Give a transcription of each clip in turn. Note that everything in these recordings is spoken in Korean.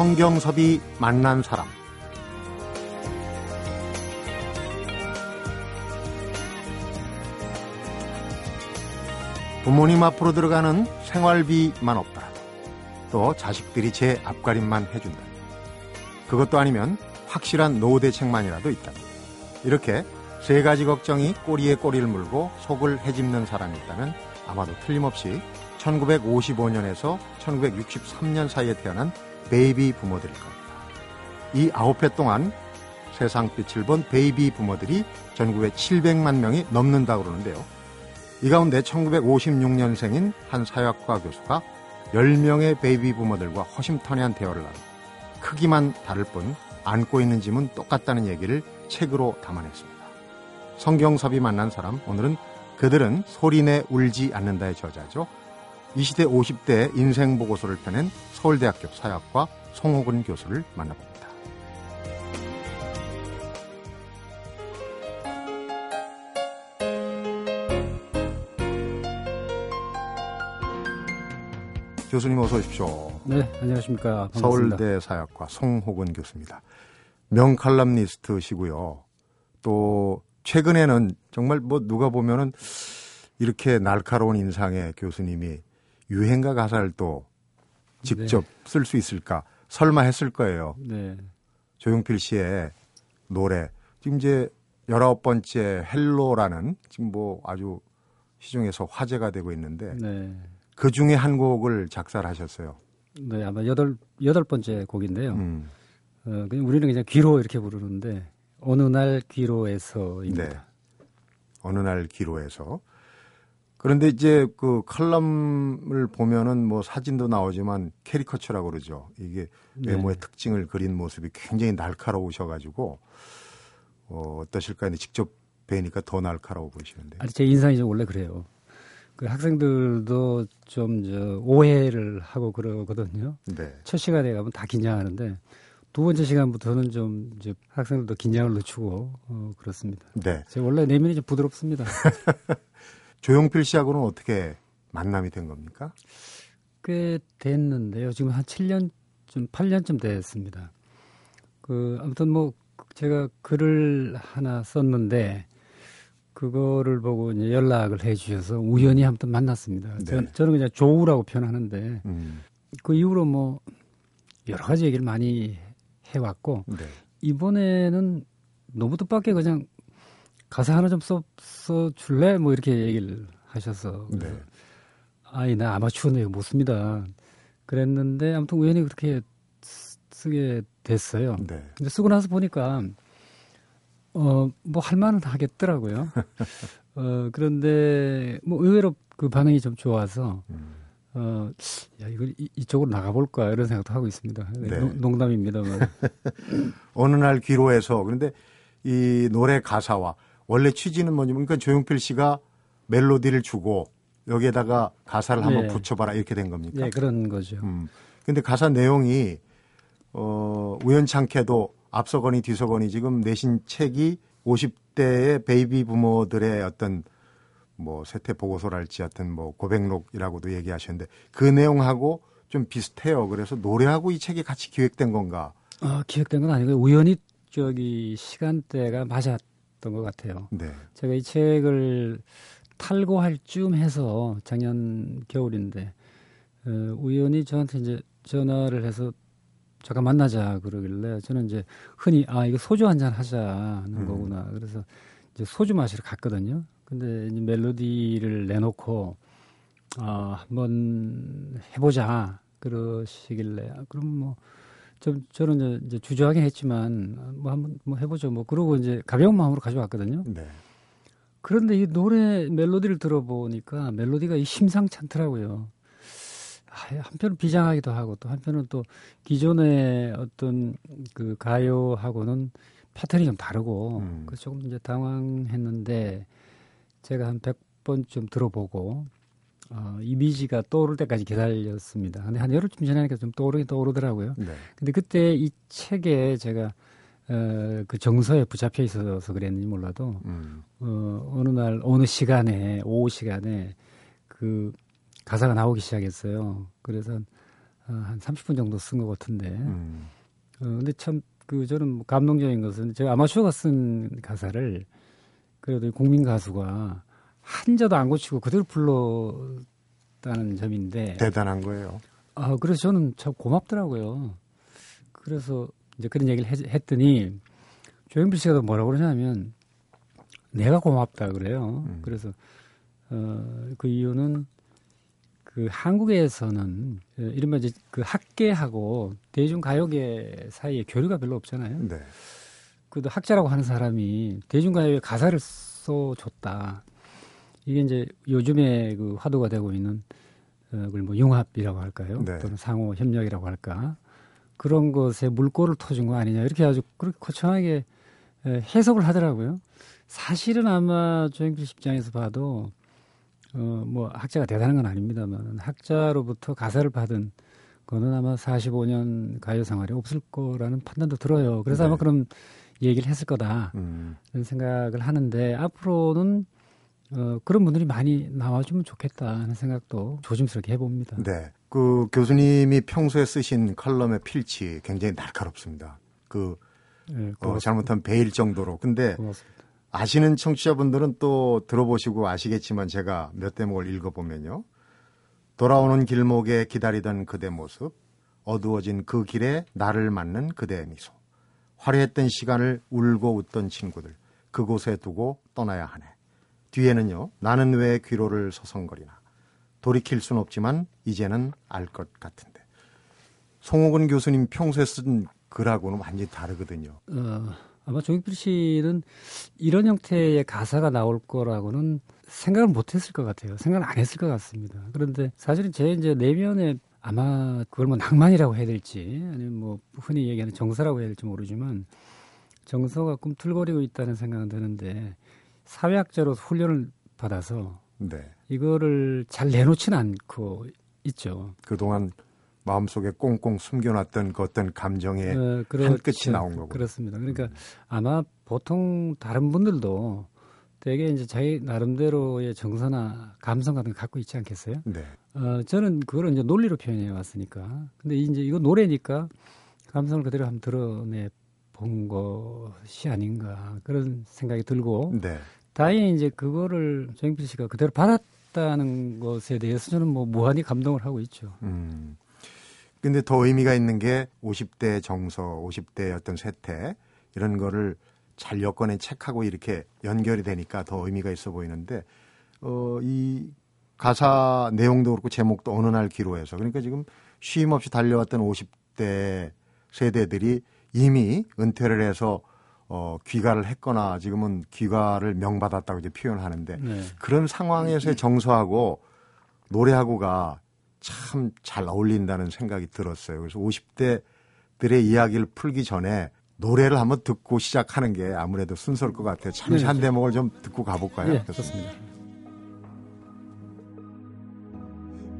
성경섭이 만난 사람 부모님 앞으로 들어가는 생활비만 없더라도 또 자식들이 제 앞가림만 해준다. 그것도 아니면 확실한 노후 대책만이라도 있다. 이렇게 세 가지 걱정이 꼬리에 꼬리를 물고 속을 헤집는 사람이 있다면 아마도 틀림없이 1955년에서 1963년 사이에 태어난 베이비 부머들일 겁니다. 이 아홉 해 동안 세상 빛을 본 베이비 부머들이 전국에 700만 명이 넘는다고 그러는데요. 이 가운데 1956년생인 한 사회학과 교수가 10명의 베이비 부머들과 허심탄회한 대화를 나누고 크기만 다를 뿐 안고 있는 짐은 똑같다는 얘기를 책으로 담아냈습니다. 성경섭이 만난 사람, 오늘은 그들은 소리내 울지 않는다의 저자죠. 이 시대 50대 인생 보고서를 펴낸 서울대학교 사회학과 송호근 교수를 만나봅니다. 교수님 어서 오십시오. 네, 안녕하십니까. 반갑습니다. 서울대 사학과 송호근 교수입니다. 명칼럼니스트시고요. 또 최근에는 정말 뭐 누가 보면은 이렇게 날카로운 인상의 교수님이 유행가 가사를 또 직접 네. 쓸수 있을까 설마 했을 거예요. 네. 조용필 씨의 노래 지금 이제 열아홉 번째 Hello라는 지금 뭐 아주 시중에서 화제가 되고 있는데 네. 그 중에 한 곡을 작사를 하셨어요. 네, 아마 여덟 여덟 번째 곡인데요. 음. 어, 그냥 우리는 그냥 귀로 이렇게 부르는데 어느 날 귀로에서입니다. 네. 어느 날 귀로에서. 그런데 이제 그 칼럼을 보면은 뭐 사진도 나오지만 캐리커처라고 그러죠. 이게 네. 외모의 네. 특징을 그린 모습이 굉장히 날카로우셔가지고 어, 어떠실까요? 직접 뵈니까 더 날카로워 보이시는데. 아니 제 인상이 좀 원래 그래요. 그 학생들도 좀 저 오해를 하고 그러거든요. 네. 첫 시간에 가면 다 긴장하는데 두 번째 시간부터는 좀 이제 학생들도 긴장을 늦추고 어, 그렇습니다. 네. 제가 원래 내면이 좀 부드럽습니다. 조용필 씨하고는 어떻게 만남이 된 겁니까? 꽤 됐는데요. 지금 한 7년쯤, 8년쯤 됐습니다. 그, 아무튼 뭐, 제가 글을 하나 썼는데, 그거를 보고 이제 연락을 해 주셔서 우연히 한번 만났습니다. 네. 저는, 저는 그냥 조우라고 표현하는데 음. 그 이후로 뭐 여러 가지 얘기를 많이 해왔고 네. 이번에는 너무 뜻밖의 그냥 가사 하나 좀 써, 써 줄래? 뭐 이렇게 얘기를 하셔서 네. 아이 나 아마추어 내용 못 씁니다. 그랬는데 아무튼 우연히 그렇게 쓰게 됐어요. 네. 근데 쓰고 나서 보니까 어, 뭐 할만은 하겠더라고요. 어, 그런데 뭐 의외로 그 반응이 좀 좋아서 음. 어, 야, 이걸 이, 이쪽으로 나가볼까 이런 생각도 하고 있습니다. 네. 농, 담입니다만 어느 날 귀로에서 그런데 이 노래 가사와 원래 취지는 뭐냐면 그러니까 조용필 씨가 멜로디를 주고 여기에다가 가사를 한번 네. 붙여봐라 이렇게 된 겁니까? 네, 그런 거죠. 음. 근데 가사 내용이 어, 우연찮게도 앞서거니 뒤서거니 지금 내신 책이 50대의 베이비 부머들의 어떤 뭐 세태 보고서랄지 하여튼 뭐 고백록이라고도 얘기하셨는데 그 내용하고 좀 비슷해요. 그래서 노래하고 이 책이 같이 기획된 건가? 아, 기획된 건 아니고 우연히 저기 시간대가 맞았 던 것 같아요. 네. 제가 이 책을 탈고할 쯤 해서 작년 겨울인데 어, 우연히 저한테 이제 전화를 해서 잠깐 만나자 그러길래 저는 이제 흔히 아 이거 소주 한 잔 하자는 음. 거구나 그래서 이제 소주 마시러 갔거든요. 근데 이제 멜로디를 내놓고 어, 한번 해보자 그러시길래 아, 그럼 뭐 좀 저는 이제 주저하긴 했지만 뭐 한번 뭐 해보죠 뭐 그러고 이제 가벼운 마음으로 가져왔거든요. 네. 그런데 이 노래 멜로디를 들어보니까 멜로디가 이 심상찮더라고요. 한편은 비장하기도 하고 또 한편은 또 기존의 어떤 그 가요하고는 패턴이 좀 다르고 음. 그래서 조금 이제 당황했는데 제가 한 100번쯤 들어보고 어, 이미지가 떠오를 때까지 기다렸습니다. 근데 한 열흘쯤 지나니까 좀 떠오르긴 떠오르더라고요. 네. 근데 그때 이 책에 제가 어, 그 정서에 붙잡혀 있어서 그랬는지 몰라도 음. 어, 어느 날 어느 시간에 오후 시간에 그 가사가 나오기 시작했어요. 그래서 한 30분 정도 쓴 것 같은데. 음. 어, 근데 참, 그, 저는 뭐 감동적인 것은 제가 아마추어가 쓴 가사를 그래도 국민 가수가 한자도 안 고치고 그대로 불렀다는 점인데. 대단한 거예요. 아, 그래서 저는 참 고맙더라고요. 그래서 이제 그런 얘기를 했, 더니 조영필 씨가 뭐라고 그러냐면 내가 고맙다 그래요. 음. 그래서 어, 그 이유는 그 한국에서는 어, 이른바 이제 그 학계하고 대중 가요계 사이에 교류가 별로 없잖아요. 네. 그도 학자라고 하는 사람이 대중 가요에 가사를 써줬다. 이게 이제 요즘에 그 화두가 되고 있는 어, 그걸 뭐 융합이라고 할까요? 네. 또는 상호 협력이라고 할까? 그런 것에 물꼬를 터준 거 아니냐 이렇게 아주 그렇게 거창하게 해석을 하더라고요. 사실은 아마 조영필 입장에서 봐도 어, 뭐 학자가 대단한 건 아닙니다만 학자로부터 가사를 받은 거는 아마 45년 가요 생활이 없을 거라는 판단도 들어요. 그래서 네. 아마 그런 얘기를 했을 거다. 음. 이런 생각을 하는데 앞으로는 어, 그런 분들이 많이 나와주면 좋겠다 하는 생각도 조심스럽게 해봅니다. 네. 그 교수님이 평소에 쓰신 칼럼의 필치 굉장히 날카롭습니다. 그 네, 어, 잘못하면 베일 정도로. 근데 고맙습니다. 아시는 청취자분들은 또 들어보시고 아시겠지만 제가 몇 대목을 읽어보면요. 돌아오는 길목에 기다리던 그대 모습, 어두워진 그 길에 나를 맞는 그대의 미소, 화려했던 시간을 울고 웃던 친구들, 그곳에 두고 떠나야 하네. 뒤에는요, 나는 왜 귀로를 서성거리나. 돌이킬 순 없지만 이제는 알 것 같은데. 송옥은 교수님 평소에 쓴 글하고는 완전히 다르거든요. 어... 아마 조익필 씨는 이런 형태의 가사가 나올 거라고는 생각을 못 했을 것 같아요. 생각을 안 했을 것 같습니다. 그런데 사실은 제 이제 내면에 아마 그걸 뭐 낭만이라고 해야 될지 아니면 뭐 흔히 얘기하는 정서라고 해야 될지 모르지만 정서가 꿈틀거리고 있다는 생각은 드는데 사회학자로서 훈련을 받아서 네. 이거를 잘 내놓지는 않고 있죠. 그동안 마음속에 꽁꽁 숨겨놨던 그 어떤 감정의 어, 그렇죠. 한 끝이 나온 거고. 그렇습니다. 그러니까 음. 아마 보통 다른 분들도 되게 이제 자기 나름대로의 정서나 감성 같은 거 갖고 있지 않겠어요? 네. 어, 저는 그거를 이제 논리로 표현해 왔으니까. 근데 이제 이거 노래니까 감성을 그대로 한번 드러내 본 것이 아닌가 그런 생각이 들고. 네. 다행히 이제 그거를 정필 씨가 그대로 받았다는 것에 대해서 저는 뭐 무한히 감동을 하고 있죠. 음. 근데 더 의미가 있는 게 50대 정서, 50대 어떤 쇠퇴 이런 거를 잘 여건에 책하고 이렇게 연결이 되니까 더 의미가 있어 보이는데 어, 이 가사 내용도 그렇고 제목도 어느 날 기로해서 그러니까 지금 쉼 없이 달려왔던 50대 세대들이 이미 은퇴를 해서 어, 귀가를 했거나 지금은 귀가를 명받았다고 이제 표현하는데 네. 그런 상황에서의 정서하고 노래하고가 참 잘 어울린다는 생각이 들었어요. 그래서 50대들의 이야기를 풀기 전에 노래를 한번 듣고 시작하는 게 아무래도 순서일 것 같아요. 잠시 네, 한 대목을 좀 듣고 가볼까요? 네, 좋습니다.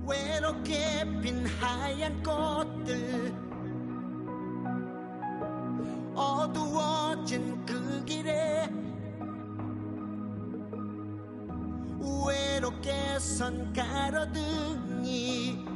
외롭게 핀 하얀 꽃들 어두워진 가로등이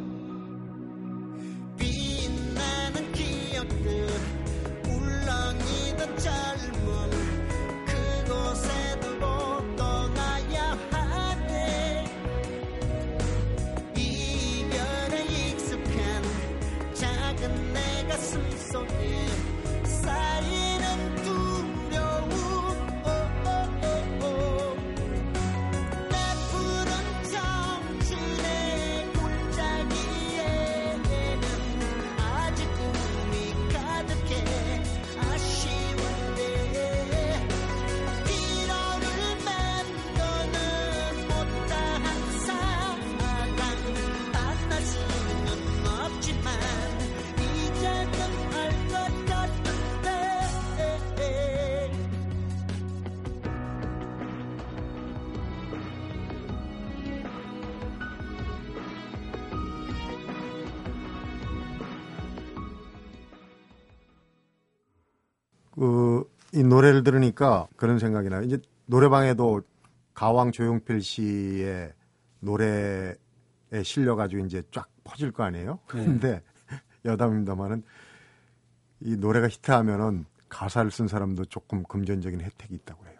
이 노래를 들으니까 그런 생각이 나요. 이제 노래방에도 가왕 조용필 씨의 노래에 실려가지고 이제 쫙 퍼질 거 아니에요? 네. 근데 여담입니다만은 이 노래가 히트하면은 가사를 쓴 사람도 조금 금전적인 혜택이 있다고 해요.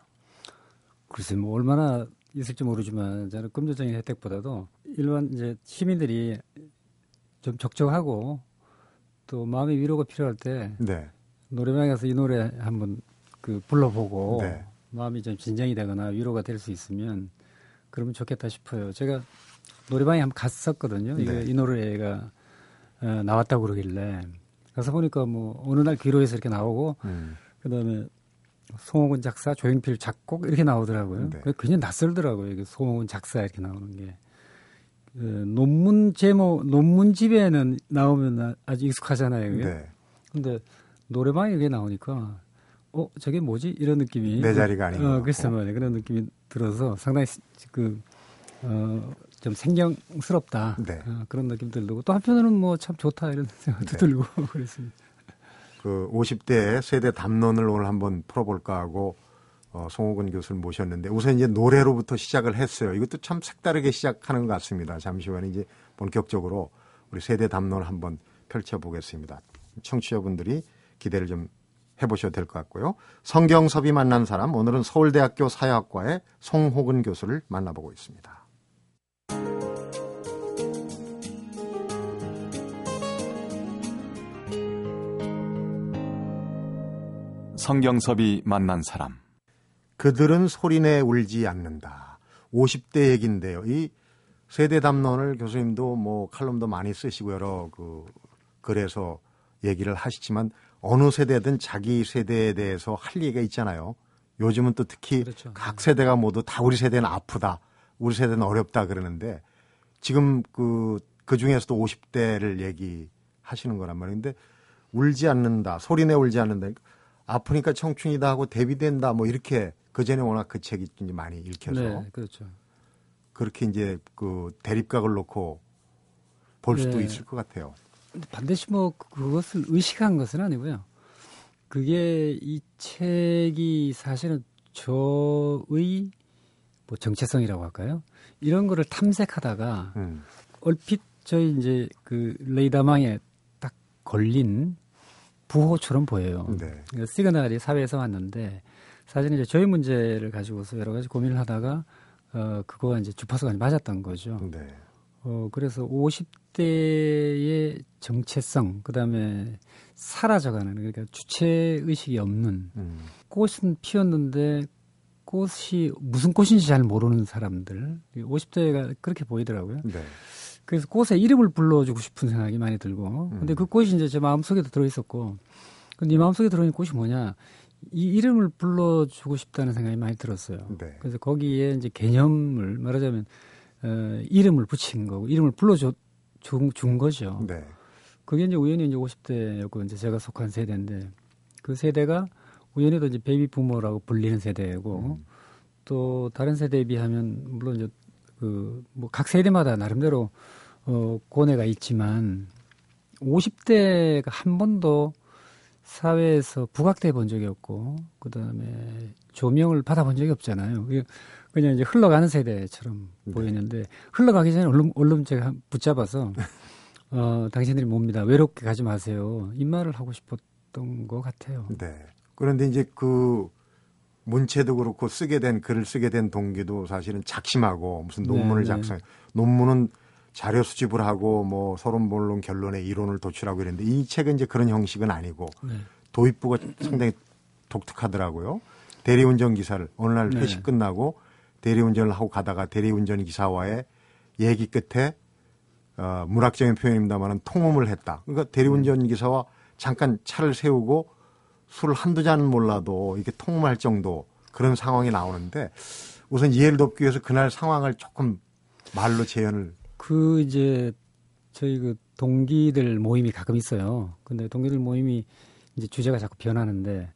글쎄 뭐 얼마나 있을지 모르지만 저는 금전적인 혜택보다도 일반 이제 시민들이 좀 적적하고 또 마음의 위로가 필요할 때 네. 노래방에 가서 이 노래 한번 그 불러보고 네. 마음이 좀 진정이 되거나 위로가 될 수 있으면 그러면 좋겠다 싶어요. 제가 노래방에 한번 갔었거든요. 네. 이게 이 노래가 어, 나왔다고 그러길래 가서 보니까 뭐 어느 날 귀로에서 이렇게 나오고 음. 그다음에 송호근 작사, 조용필 작곡 이렇게 나오더라고요. 네. 그게 낯설더라고요. 이게 송호근 작사 이렇게 나오는 게. 그 논문 제목, 논문집에는 나오면 아주 익숙하잖아요. 그게. 네. 근데 노래방에 이게 나오니까 어 저게 뭐지 이런 느낌이 내 자리가 아닌 어, 글쎄 말이야 그런 느낌이 들어서 상당히 그 어, 좀 생경스럽다 네. 어, 그런 느낌 들고 또 한편으로는 뭐 참 좋다 이런 생각도 네. 들고 그랬습니다. 그 50대 세대 담론을 오늘 한번 풀어볼까 하고 어, 송호근 교수를 모셨는데 우선 이제 노래로부터 시작을 했어요. 이것도 참 색다르게 시작하는 것 같습니다. 잠시 후에 이제 본격적으로 우리 세대 담론을 한번 펼쳐보겠습니다. 청취자분들이 기대를 좀 해보셔도 될것 같고요. 성경섭이 만난 사람 오늘은 서울대학교 사회학과의 송호근 교수를 만나보고 있습니다. 성경섭이 만난 사람. 그들은 소리내 울지 않는다. 50대 얘기인데요. 이 세대 담론을 교수님도 뭐 칼럼도 많이 쓰시고 여러 그 글에서 얘기를 하시지만 어느 세대든 자기 세대에 대해서 할 얘기가 있잖아요. 요즘은 또 특히 그렇죠. 각 세대가 모두 다 우리 세대는 아프다. 우리 세대는 어렵다 그러는데 지금 그, 그 중에서도 50대를 얘기하시는 거란 말인데 울지 않는다. 소리내 울지 않는다. 아프니까 청춘이다 하고 대비된다 뭐 이렇게 그 전에 워낙 그 책이 이제 많이 읽혀서 네, 그렇죠. 그렇게 이제 그 대립각을 놓고 볼 수도 네. 있을 것 같아요. 반드시 뭐 그것을 의식한 것은 아니고요. 그게 이 책이 사실은 저의 뭐 정체성이라고 할까요? 이런 거를 탐색하다가 음. 얼핏 저희 이제 그 레이다망에 딱 걸린 부호처럼 보여요. 네. 그러니까 시그널이 사회에서 왔는데 사실은 이제 저희 문제를 가지고서 여러 가지 고민을 하다가 어 그거가 이제 주파수가 맞았던 거죠. 네. 어 그래서 50 대의 정체성 그 다음에 사라져가는 그러니까 주체 의식이 없는 음. 꽃은 피었는데 꽃이 무슨 꽃인지 잘 모르는 사람들 50대가 그렇게 보이더라고요. 네. 그래서 꽃에 이름을 불러주고 싶은 생각이 많이 들고 근데 음. 그 꽃이 이제 제 마음속에도 들어있었고 근데 이 마음속에 들어있는 꽃이 뭐냐 이 이름을 불러주고 싶다는 생각이 많이 들었어요. 네. 그래서 거기에 이제 개념을 말하자면 어, 이름을 붙인 거고 이름을 불러줘 준, 준 거죠. 네. 그게 이제 우연히 이제 50대였고 이제 제가 속한 세대인데 그 세대가 우연히도 이제 베이비 부모라고 불리는 세대고 음. 또 다른 세대에 비하면 물론 이제 그 뭐 각 세대마다 나름대로 어 고뇌가 있지만 50대가 한 번도 사회에서 부각돼 본 적이 없고 그다음에 조명을 받아본 적이 없잖아요. 그냥 이제 흘러가는 세대처럼 네. 보이는데 흘러가기 전에 얼른 얼른 제가 붙잡아서 어 당신들이 뭡니다. 외롭게 가지 마세요. 이 말을 하고 싶었던 것 같아요. 네. 그런데 이제 그 문체도 그렇고 쓰게 된 글을 쓰게 된 동기도 사실은 작심하고 무슨 논문을 네, 네. 작성 논문은 자료 수집을 하고 뭐 서론 본론 결론에 이론을 도출하고 이랬는데 이 책은 이제 그런 형식은 아니고 네. 도입부가 상당히 독특하더라고요. 대리운전 기사를 어느 날 네. 회식 끝나고 대리운전을 하고 가다가 대리운전 기사와의 얘기 끝에 어, 문학적인 표현입니다만은 통음을 했다. 그러니까 대리운전 네. 기사와 잠깐 차를 세우고 술 한두 잔 몰라도 이게 통음할 정도 그런 상황이 나오는데 우선 이해를 돕기 위해서 그날 상황을 조금 말로 재현을 그 이제 저희 그 동기들 모임이 가끔 있어요. 근데 동기들 모임이 이제 주제가 자꾸 변하는데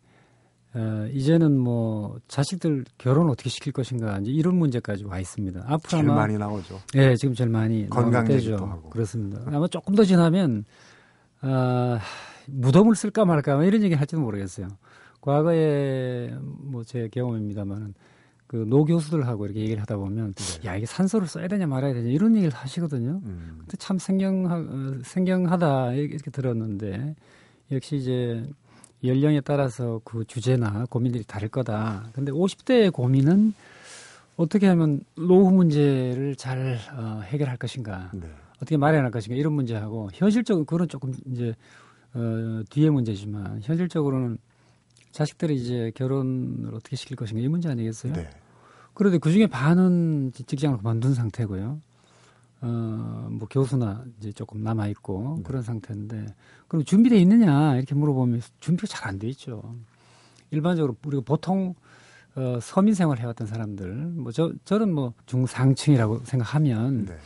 어, 이제는 뭐 자식들 결혼 어떻게 시킬 것인가 이제 이런 문제까지 와 있습니다. 앞으로 제일 아마, 많이 나오죠. 네, 지금 제일 많이 건강 얘기도 하고 그렇습니다. 아마 조금 더 지나면 아, 무덤을 쓸까 말까 이런 얘기 할지도 모르겠어요. 과거에 뭐 제 경험입니다만은 그 노 교수들하고 이렇게 얘기를 하다 보면 네. 야 이게 산소를 써야 되냐 말아야 되냐 이런 얘기를 하시거든요. 음. 근데 참 생경하, 어, 생경하다 이렇게 들었는데 역시 이제 연령에 따라서 그 주제나 고민들이 다를 거다. 근데 50대의 고민은 어떻게 하면 노후 문제를 잘 어, 해결할 것인가, 네. 어떻게 마련할 것인가 이런 문제하고 현실적으로 그건 조금 이제 어, 뒤의 문제지만 현실적으로는 자식들이 이제 결혼을 어떻게 시킬 것인가 이 문제 아니겠어요? 네. 그런데 그 중에 반은 직장을 그만둔 상태고요. 어, 뭐 교수나 이제 조금 남아 있고 네. 그런 상태인데 그럼 준비돼 있느냐 이렇게 물어보면 준비가 잘 안 돼 있죠. 일반적으로 우리가 보통 어, 서민 생활 해왔던 사람들 뭐 저 저는 뭐 중상층이라고 생각하면 네.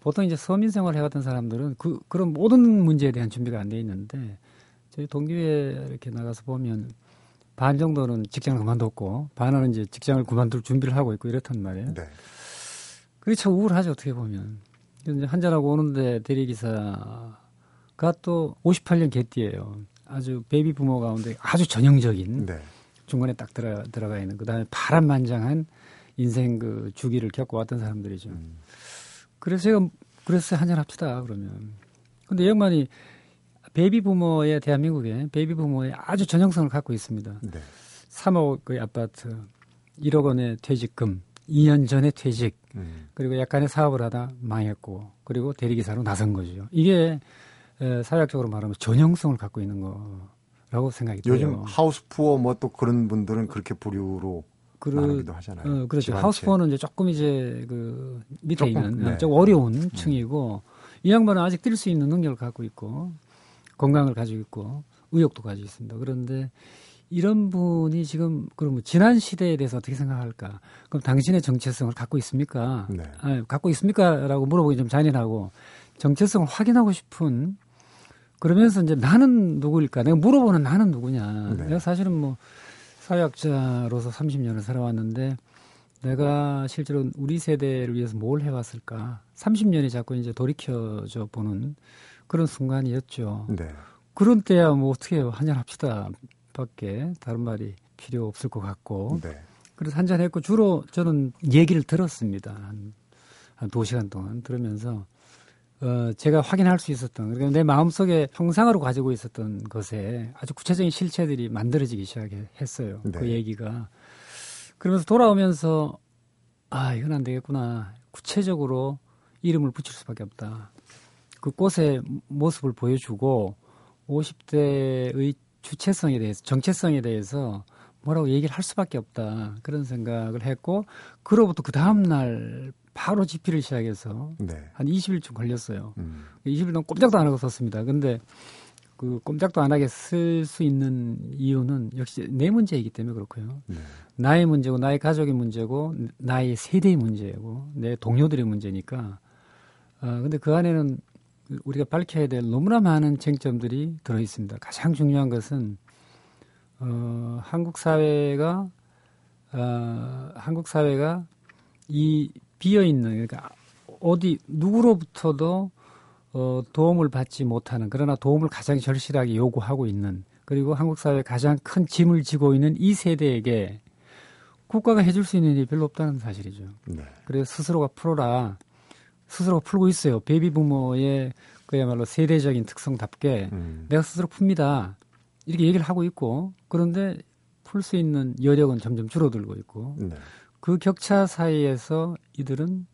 보통 이제 서민 생활 해왔던 사람들은 그 그런 모든 문제에 대한 준비가 안 돼 있는데 저희 동기회 이렇게 나가서 보면 반 정도는 직장을 그만뒀고 반은 이제 직장을 그만둘 준비를 하고 있고 이렇단 말이에요. 네. 그게 참 우울하죠 어떻게 보면. 이제 한잔하고 오는데 대리기사가 또 58년 개띠예요. 아주 베이비 부모 가운데 아주 전형적인 네. 중간에 딱 들어, 들어가 있는 그다음에 파란만장한 인생 그 주기를 겪어왔던 사람들이죠. 음. 그래서 제가 그래서 한잔 합시다 그러면. 근데 양반이 베이비 부머의 대한민국에 베이비 부머의 아주 전형성을 갖고 있습니다. 네. 3억의 아파트, 1억 원의 퇴직금, 2년 전에 퇴직, 음. 그리고 약간의 사업을 하다 망했고, 그리고 대리기사로 나선 거죠. 이게 에, 사회학적으로 말하면 전형성을 갖고 있는 거라고 생각이 요즘 들어요. 요즘 하우스푸어 뭐 또 그런 분들은 그렇게 부류로 그, 말하기도 하잖아요. 어, 그렇죠. 하우스푸어는 이제 조금 이제 그 밑에 조금, 있는 네. 좀 어려운 음. 층이고 이 양반은 아직 뛸 수 있는 능력을 갖고 있고 건강을 가지고 있고 의욕도 가지고 있습니다. 그런데 이런 분이 지금 그럼 지난 시대에 대해서 어떻게 생각할까? 그럼 당신의 정체성을 갖고 있습니까? 네. 아, 갖고 있습니까?라고 물어보기 좀 잔인하고 정체성을 확인하고 싶은 그러면서 이제 나는 누구일까? 내가 물어보는 나는 누구냐? 네. 내가 사실은 뭐 사회학자로서 30년을 살아왔는데 내가 실제로 우리 세대를 위해서 뭘 해왔을까? 30년이 자꾸 이제 돌이켜져 보는 그런 순간이었죠. 네. 그런 때야 뭐 어떻게 해요? 한잔 합시다. 밖에 다른 말이 필요 없을 것 같고. 네. 그래서 한잔 했고 주로 저는 얘기를 들었습니다. 한, 한 2 시간 동안 들으면서 어, 제가 확인할 수 있었던, 그러니까 내 마음속에 형상으로 가지고 있었던 것에 아주 구체적인 실체들이 만들어지기 시작했어요. 네. 그 얘기가. 그러면서 돌아오면서, 아, 이건 안 되겠구나. 구체적으로 이름을 붙일 수밖에 없다. 그 꽃의 모습을 보여주고 50대의 주체성에 대해서 정체성에 대해서 뭐라고 얘기를 할 수밖에 없다 그런 생각을 했고 그로부터 그 다음 날 바로 집필을 시작해서 네. 한 20일쯤 걸렸어요. 음. 20일 동안 꼼짝도 안 하고 썼습니다. 근데 그 꼼짝도 안 하게 쓸 수 있는 이유는 역시 내 문제이기 때문에 그렇고요. 네. 나의 문제고 나의 가족의 문제고 나의 세대의 문제고 내 동료들의 문제니까. 아 근데 그 안에는 우리가 밝혀야 될 너무나 많은 쟁점들이 들어 있습니다. 가장 중요한 것은 어, 한국 사회가 어, 한국 사회가 이 비어 있는 그러니까 어디 누구로부터도 어, 도움을 받지 못하는 그러나 도움을 가장 절실하게 요구하고 있는 그리고 한국 사회 가장 큰 짐을 지고 있는 이 세대에게 국가가 해줄 수 있는 일이 별로 없다는 사실이죠. 네. 그래서 스스로가 풀어라. 스스로 풀고 있어요. 베이비 부머의 그야말로 세대적인 특성답게 음. 내가 스스로 풉니다. 이렇게 얘기를 하고 있고 그런데 풀 수 있는 여력은 점점 줄어들고 있고 네. 그 격차 사이에서 이들은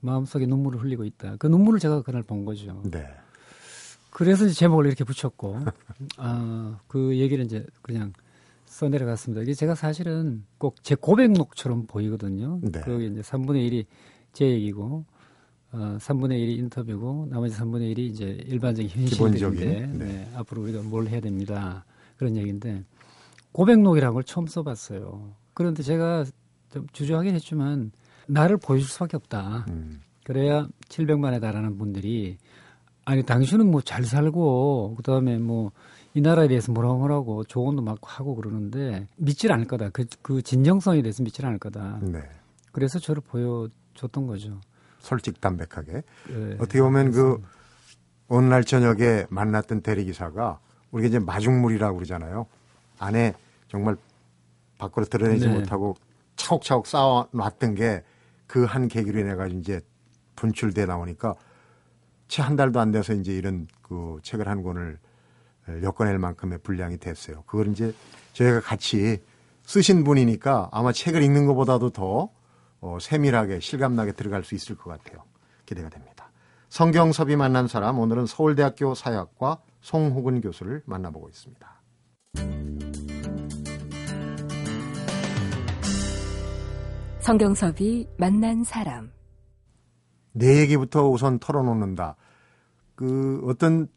마음속에 눈물을 흘리고 있다. 그 눈물을 제가 그날 본 거죠. 네. 그래서 제목을 이렇게 붙였고 아, 그 얘기를 이제 그냥 써 내려갔습니다. 이게 제가 사실은 꼭 제 고백록처럼 보이거든요. 네. 그 이제 3분의 1이 제 얘기고 어, 3분의 1이 인터뷰고 나머지 3분의 1이 이제 일반적인 현실인데 네. 네, 앞으로 우리가 뭘 해야 됩니다. 그런 얘기인데 고백록이라는 걸 처음 써봤어요. 그런데 제가 좀 주저하긴 했지만 나를 보여줄 수밖에 없다. 음. 그래야 700만에 달하는 분들이 아니 당신은 뭐 잘 살고 그다음에 뭐 이 나라에 대해서 뭐라고 뭐라고 조언도 막 하고 그러는데 믿질 않을 거다. 그, 그 진정성에 대해서 믿질 않을 거다. 네. 그래서 저를 보여줬던 거죠. 솔직 담백하게. 네, 어떻게 보면 그 어느 날 저녁에 만났던 대리기사가 우리가 이제 마중물이라고 그러잖아요. 안에 정말 밖으로 드러내지 네. 못하고 차곡차곡 쌓아놨던 게 그 한 계기로 인해 가지고 이제 분출돼 나오니까 채 한 달도 안 돼서 이제 이런 그 책을 한 권을 엮어낼 만큼의 분량이 됐어요. 그걸 이제 저희가 같이 쓰신 분이니까 아마 책을 읽는 것보다도 더 어, 세밀하게 실감나게 들어갈 수 있을 것 같아요. 기대가 됩니다. 성경섭이 만난 사람 오늘은 서울대학교 사회학과 송호근 교수를 만나보고 있습니다. 성경섭이 만난 사람 내 얘기부터 우선 털어놓는다. 그 어떤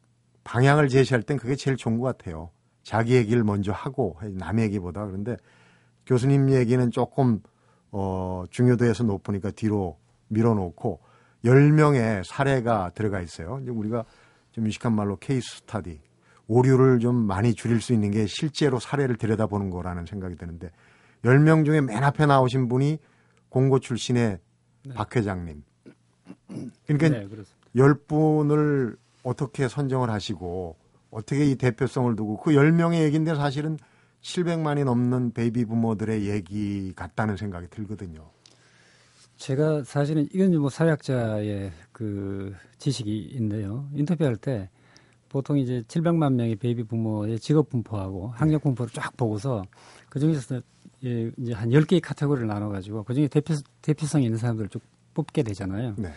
방향을 제시할 땐 그게 제일 좋은 것 같아요. 자기 얘기를 먼저 하고 남 얘기보다 그런데 교수님 얘기는 조금 어, 중요도에서 높으니까 뒤로 밀어놓고 10명의 사례가 들어가 있어요. 이제 우리가 좀 유식한 말로 케이스 스타디, 오류를 좀 많이 줄일 수 있는 게 실제로 사례를 들여다보는 거라는 생각이 드는데 10명 중에 맨 앞에 나오신 분이 공고 출신의 네. 박 회장님. 그러니까 네, 10분을 어떻게 선정을 하시고 어떻게 이 대표성을 두고 그 10명의 얘기인데 사실은 700만이 넘는 베이비 부머들의 얘기 같다는 생각이 들거든요. 제가 사실은 이건 뭐 사회학자의 그 지식인데요. 인터뷰할 때 보통 이제 700만 명의 베이비 부머의 직업 분포하고 학력 네. 분포를 쫙 보고서 그 중에서 예, 이제 한 10개의 카테고리를 나눠 가지고 그 중에 대표 대표성 있는 사람들을 쭉 뽑게 되잖아요. 네.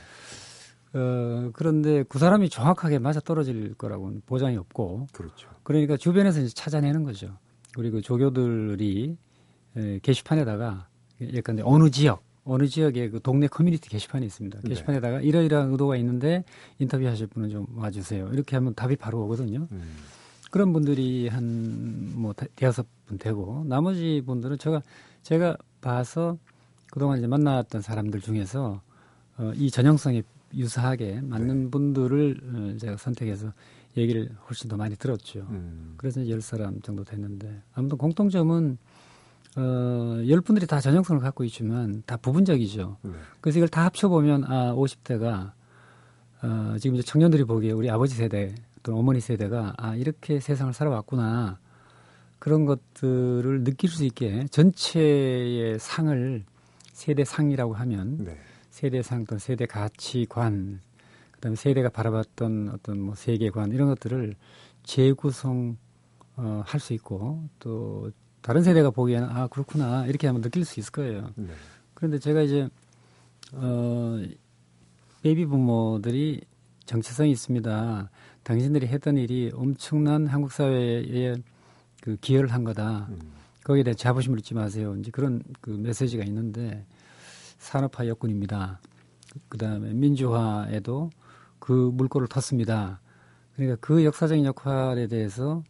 어, 그런데 그 사람이 정확하게 맞아 떨어질 거라고는 보장이 없고. 그렇죠. 그러니까 주변에서 이제 찾아내는 거죠. 우리 그 조교들이 에, 게시판에다가 약간 어느 지역, 어느 지역에 그 동네 커뮤니티 게시판이 있습니다. 네. 게시판에다가 네. 이러이러한 의도가 있는데 인터뷰하실 분은 좀 와주세요. 이렇게 하면 답이 바로 오거든요. 음. 그런 분들이 한 뭐 대여섯 분 되고 나머지 분들은 제가 제가 봐서 그동안 이제 만났던 사람들 중에서 어, 이 전형성에 유사하게 맞는 네. 분들을 어, 제가 선택해서 얘기를 훨씬 더 많이 들었죠. 음. 그래서 열 사람 정도 됐는데 아무튼 공통점은 어, 열 분들이 다 전형성을 갖고 있지만 다 부분적이죠. 네. 그래서 이걸 다 합쳐보면 아, 50대가 어, 지금 이제 청년들이 보기에 우리 아버지 세대 또는 어머니 세대가 아, 이렇게 세상을 살아왔구나. 그런 것들을 느낄 수 있게 전체의 상을 세대상이라고 하면 네. 세대상 또는 세대 가치관 그다음에 세대가 바라봤던 어떤 뭐 세계관 이런 것들을 재구성 어, 할 수 있고 또 다른 세대가 보기에는 아 그렇구나 이렇게 한번 느낄 수 있을 거예요. 네. 그런데 제가 이제 어 베이비 부모들이 정체성이 있습니다. 당신들이 했던 일이 엄청난 한국 사회에 그 기여를 한 거다. 음. 거기에 대해 자부심을 잊지 마세요. 이제 그런 그 메시지가 있는데 산업화 여건입니다. 그 다음에 민주화에도 그 물꼬를 텄습니다. 그러니까 그 역사적인 역할에 대해서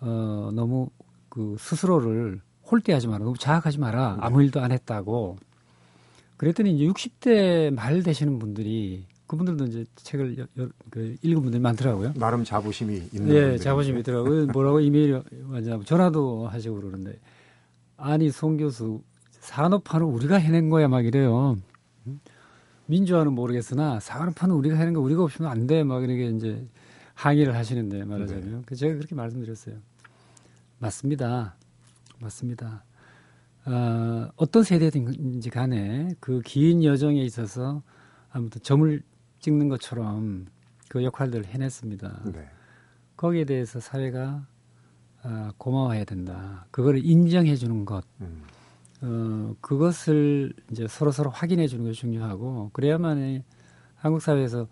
어, 너무 그 스스로를 홀대하지 마라, 너무 자학하지 마라, 네. 아무 일도 안 했다고. 그랬더니 이제 60대 말 되시는 분들이 그분들도 이제 책을 여, 여, 그 읽은 분들이 많더라고요. 나름 자부심이 있는. 네, 자부심이 있더라고요. 뭐라고 이메일 완전 전화도 하시고 그러는데 아니 송 교수 산업화는 우리가 해낸 거야 막 이래요. 민주화는 모르겠으나 산업화는 우리가 해낸 거 우리가 없으면 안 돼. 막 이렇게 이제 항의를 하시는데 말하자면. 네. 제가 그렇게 말씀드렸어요. 맞습니다. 맞습니다. 어, 어떤 세대든지 간에 그 긴 여정에 있어서 아무튼 점을 찍는 것처럼 그 역할들을 해냈습니다. 네. 거기에 대해서 사회가 아, 고마워해야 된다. 그거를 인정해 주는 것. 음. 어, 그것을 이제 서로 서로 확인해 주는 것이 중요하고 그래야만 한국 사회에서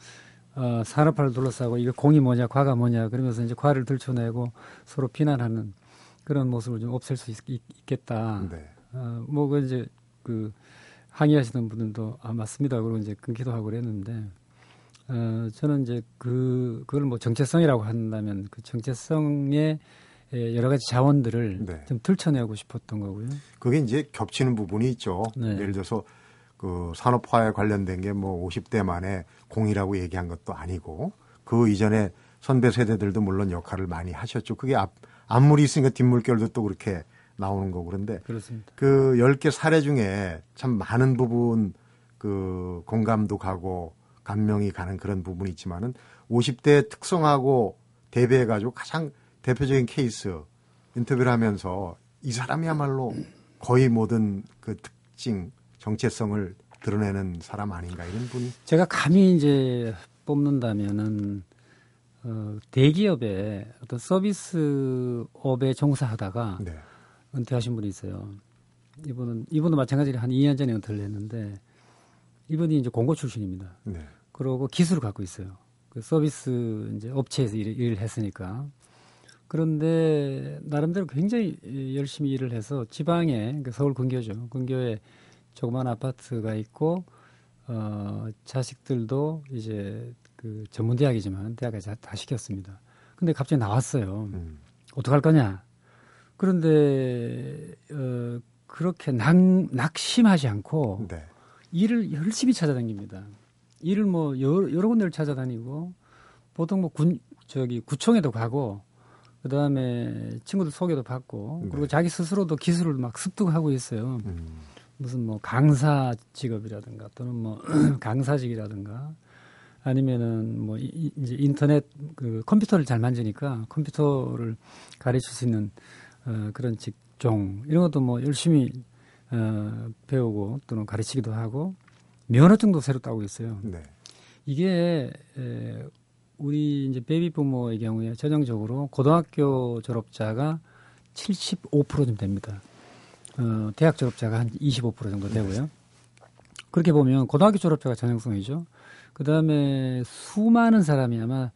어, 산업화를 둘러싸고 이거 공이 뭐냐 과가 뭐냐 그러면서 이제 과를 들춰내고 서로 비난하는 그런 모습을 좀 없앨 수 있, 겠다 네. 어, 뭐그 이제 그 항의하시는 분들도 아 맞습니다 그러고 이제 끊기도 하고 그랬는데 어, 저는 이제 그 그걸 뭐 정체성이라고 한다면 그 정체성의 예, 여러 가지 자원들을 네. 좀 들춰내고 싶었던 거고요. 그게 이제 겹치는 부분이 있죠. 네. 예를 들어서 그 산업화에 관련된 게 뭐 50대 만에 공이라고 얘기한 것도 아니고 그 이전에 선배 세대들도 물론 역할을 많이 하셨죠. 그게 앞, 앞물이 있으니까 뒷물결도 또 그렇게 나오는 거고 그런데 그렇습니다. 그 10개 사례 중에 참 많은 부분 그 공감도 가고 감명이 가는 그런 부분이 있지만은 50대 특성하고 대비해 가지고 가장 대표적인 케이스 인터뷰를 하면서 이 사람이야말로 거의 모든 그 특징, 정체성을 드러내는 사람 아닌가 이런 분이 제가 감히 이제 뽑는다면은 어, 대기업의 어떤 서비스업에 종사하다가 네. 은퇴하신 분이 있어요. 이분은 이분도 마찬가지로 한 2년 전에 은퇴를 했는데 이분이 이제 공고 출신입니다. 네. 그러고 기술을 갖고 있어요. 그 서비스 이제 업체에서 일, 일을 했으니까. 그런데 나름대로 굉장히 열심히 일을 해서 지방에 그 서울 근교죠. 근교에 조그만 아파트가 있고 어 자식들도 이제 그 전문 대학이지만 대학에 다, 다 시켰습니다. 근데 갑자기 나왔어요. 음. 어떡할 거냐? 그런데 어 그렇게 낙, 낙심하지 않고 네. 일을 열심히 찾아다닙니다. 일을 뭐 여러, 여러 군데를 찾아다니고 보통 뭐 군 저기 구청에도 가고 그 다음에 친구들 소개도 받고 네. 그리고 자기 스스로도 기술을 막 습득하고 있어요. 음. 무슨 뭐 강사 직업이라든가 또는 뭐 강사직이라든가 아니면은 뭐 이, 이제 인터넷 그 컴퓨터를 잘 만지니까 컴퓨터를 가르칠 수 있는 어, 그런 직종 이런 것도 뭐 열심히 어, 배우고 또는 가르치기도 하고 면허증도 새로 따고 있어요. 네. 이게 에, 우리 이제 베이비 부모의 경우에 전형적으로 고등학교 졸업자가 75%좀 됩니다. 어, 대학 졸업자가 한 25% 정도 되고요. 그렇게 보면 고등학교 졸업자가 전형성이죠. 그 다음에 수많은 사람이 아마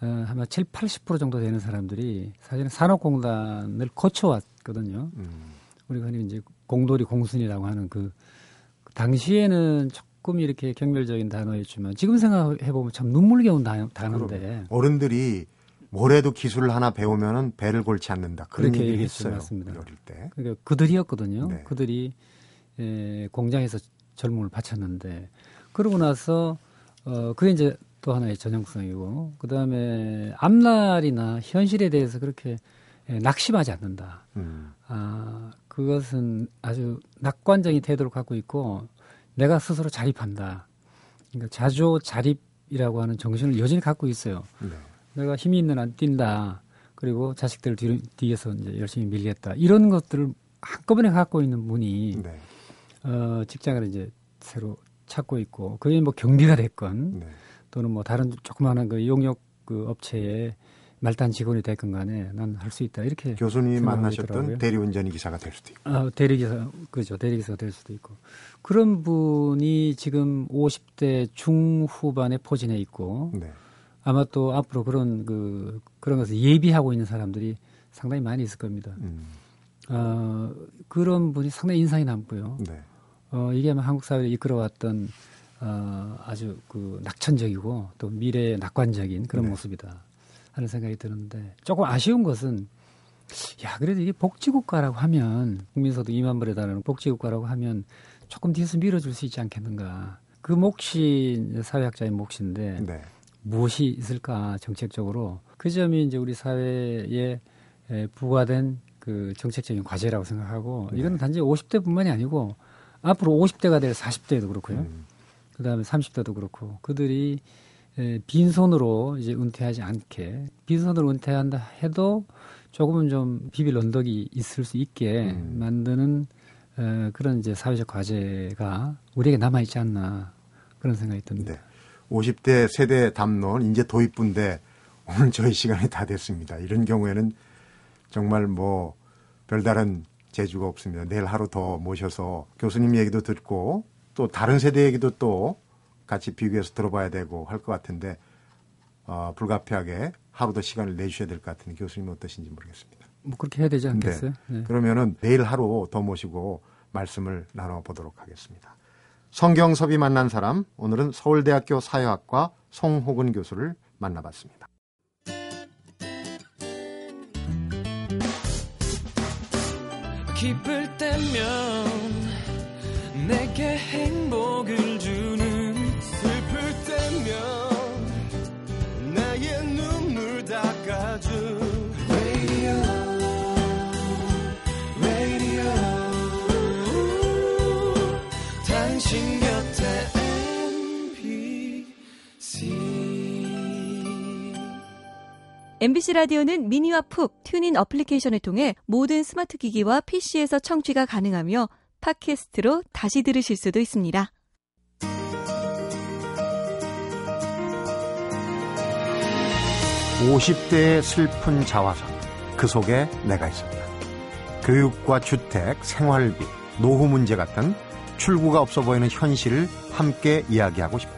어, 아마 7, 80% 정도 되는 사람들이 사실은 산업공단을 거쳐왔거든요. 음. 우리가 흔히 이제 공돌이 공순이라고 하는 그, 그 당시에는 조금 이렇게 경멸적인 단어였지만 지금 생각해 보면 참 눈물겨운 단어, 단어인데 어른들이 뭐래도 기술을 하나 배우면은 배를 골치 않는다 그렇게 얘기를 했어요. 맞습니다. 어릴 때. 그러니까 그들이었거든요. 네. 그들이 에, 공장에서 젊음을 바쳤는데 그러고 나서 어 그게 이제 또 하나의 전형성이고 그 다음에 앞날이나 현실에 대해서 그렇게 에, 낙심하지 않는다. 음. 아 그것은 아주 낙관적인 태도를 갖고 있고 내가 스스로 자립한다. 그러니까 자조 자립이라고 하는 정신을 여전히 갖고 있어요. 네. 내가 힘이 있는 안 뛴다. 그리고 자식들 뒤, 뒤에서 이제 열심히 밀겠다. 이런 것들을 한꺼번에 갖고 있는 분이 네. 어, 직장을 이제 새로 찾고 있고 그게 뭐 경비가 됐건 네. 또는 뭐 다른 조그마한 그 용역 그 업체에 말단 직원이 됐건 간에 난 할 수 있다 이렇게 교수님 만나셨던 대리운전 기사가 될 수도 있고 아, 대리기사 그죠 대리기사가 될 수도 있고 그런 분이 지금 50대 중후반에 포진해 있고 네. 아마 또 앞으로 그런 그 그런 것을 예비하고 있는 사람들이 상당히 많이 있을 겁니다. 음. 어, 그런 분이 상당히 인상이 남고요. 네. 어, 이게 아마 한국 사회를 이끌어왔던 어, 아주 그 낙천적이고 또 미래의 낙관적인 그런 네. 모습이다. 하는 생각이 드는데 조금 아쉬운 것은 야 그래도 이게 복지국가라고 하면 국민소득 2만 불에 달하는 복지국가라고 하면 조금 뒤에서 밀어줄 수 있지 않겠는가 그 몫이 사회학자의 몫인데 네. 무엇이 있을까 정책적으로 그 점이 이제 우리 사회에 부과된 그 정책적인 과제라고 생각하고 네. 이거는 단지 50대뿐만이 아니고 앞으로 50대가 될 40대도 그렇고요. 음. 그다음에 30대도 그렇고 그들이 에, 빈손으로 이제 은퇴하지 않게 빈손으로 은퇴한다 해도 조금은 좀 비빌 언덕이 있을 수 있게 음. 만드는 에, 그런 이제 사회적 과제가 우리에게 남아 있지 않나 그런 생각이 듭니다. 네. 50대 세대 담론 이제 도입부인데 오늘 저희 시간이 다 됐습니다. 이런 경우에는 정말 뭐 별다른 재주가 없습니다. 내일 하루 더 모셔서 교수님 얘기도 듣고 또 다른 세대 얘기도 또 같이 비교해서 들어봐야 되고 할 것 같은데 어, 불가피하게 하루 더 시간을 내주셔야 될 것 같은데 교수님 어떠신지 모르겠습니다. 뭐 그렇게 해야 되지 않겠어요? 네. 네. 그러면은 내일 하루 더 모시고 말씀을 나눠보도록 하겠습니다. 성경섭이 만난 사람 오늘은 서울대학교 사회학과 송호근 교수를 만나봤습니다. 기쁠 때면 내게 행복을 당신 곁에 MBC MBC 라디오는 미니와 푹 TuneIn 어플리케이션을 통해 모든 스마트 기기와 PC에서 청취가 가능하며 팟캐스트로 다시 들으실 수도 있습니다. 50대의 슬픈 자화상, 그 속에 내가 있었다. 교육과 주택, 생활비, 노후 문제 같은 출구가 없어 보이는 현실을 함께 이야기하고 싶다.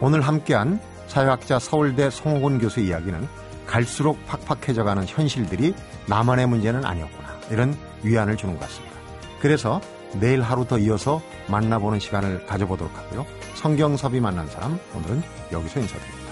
오늘 함께한 사회학자 서울대 송호곤 교수 이야기는 갈수록 팍팍해져가는 현실들이 나만의 문제는 아니었구나. 이런 위안을 주는 것 같습니다. 그래서 내일 하루 더 이어서 만나보는 시간을 가져보도록 하고요. 성경섭이 만난 사람, 오늘은 여기서 인사드립니다.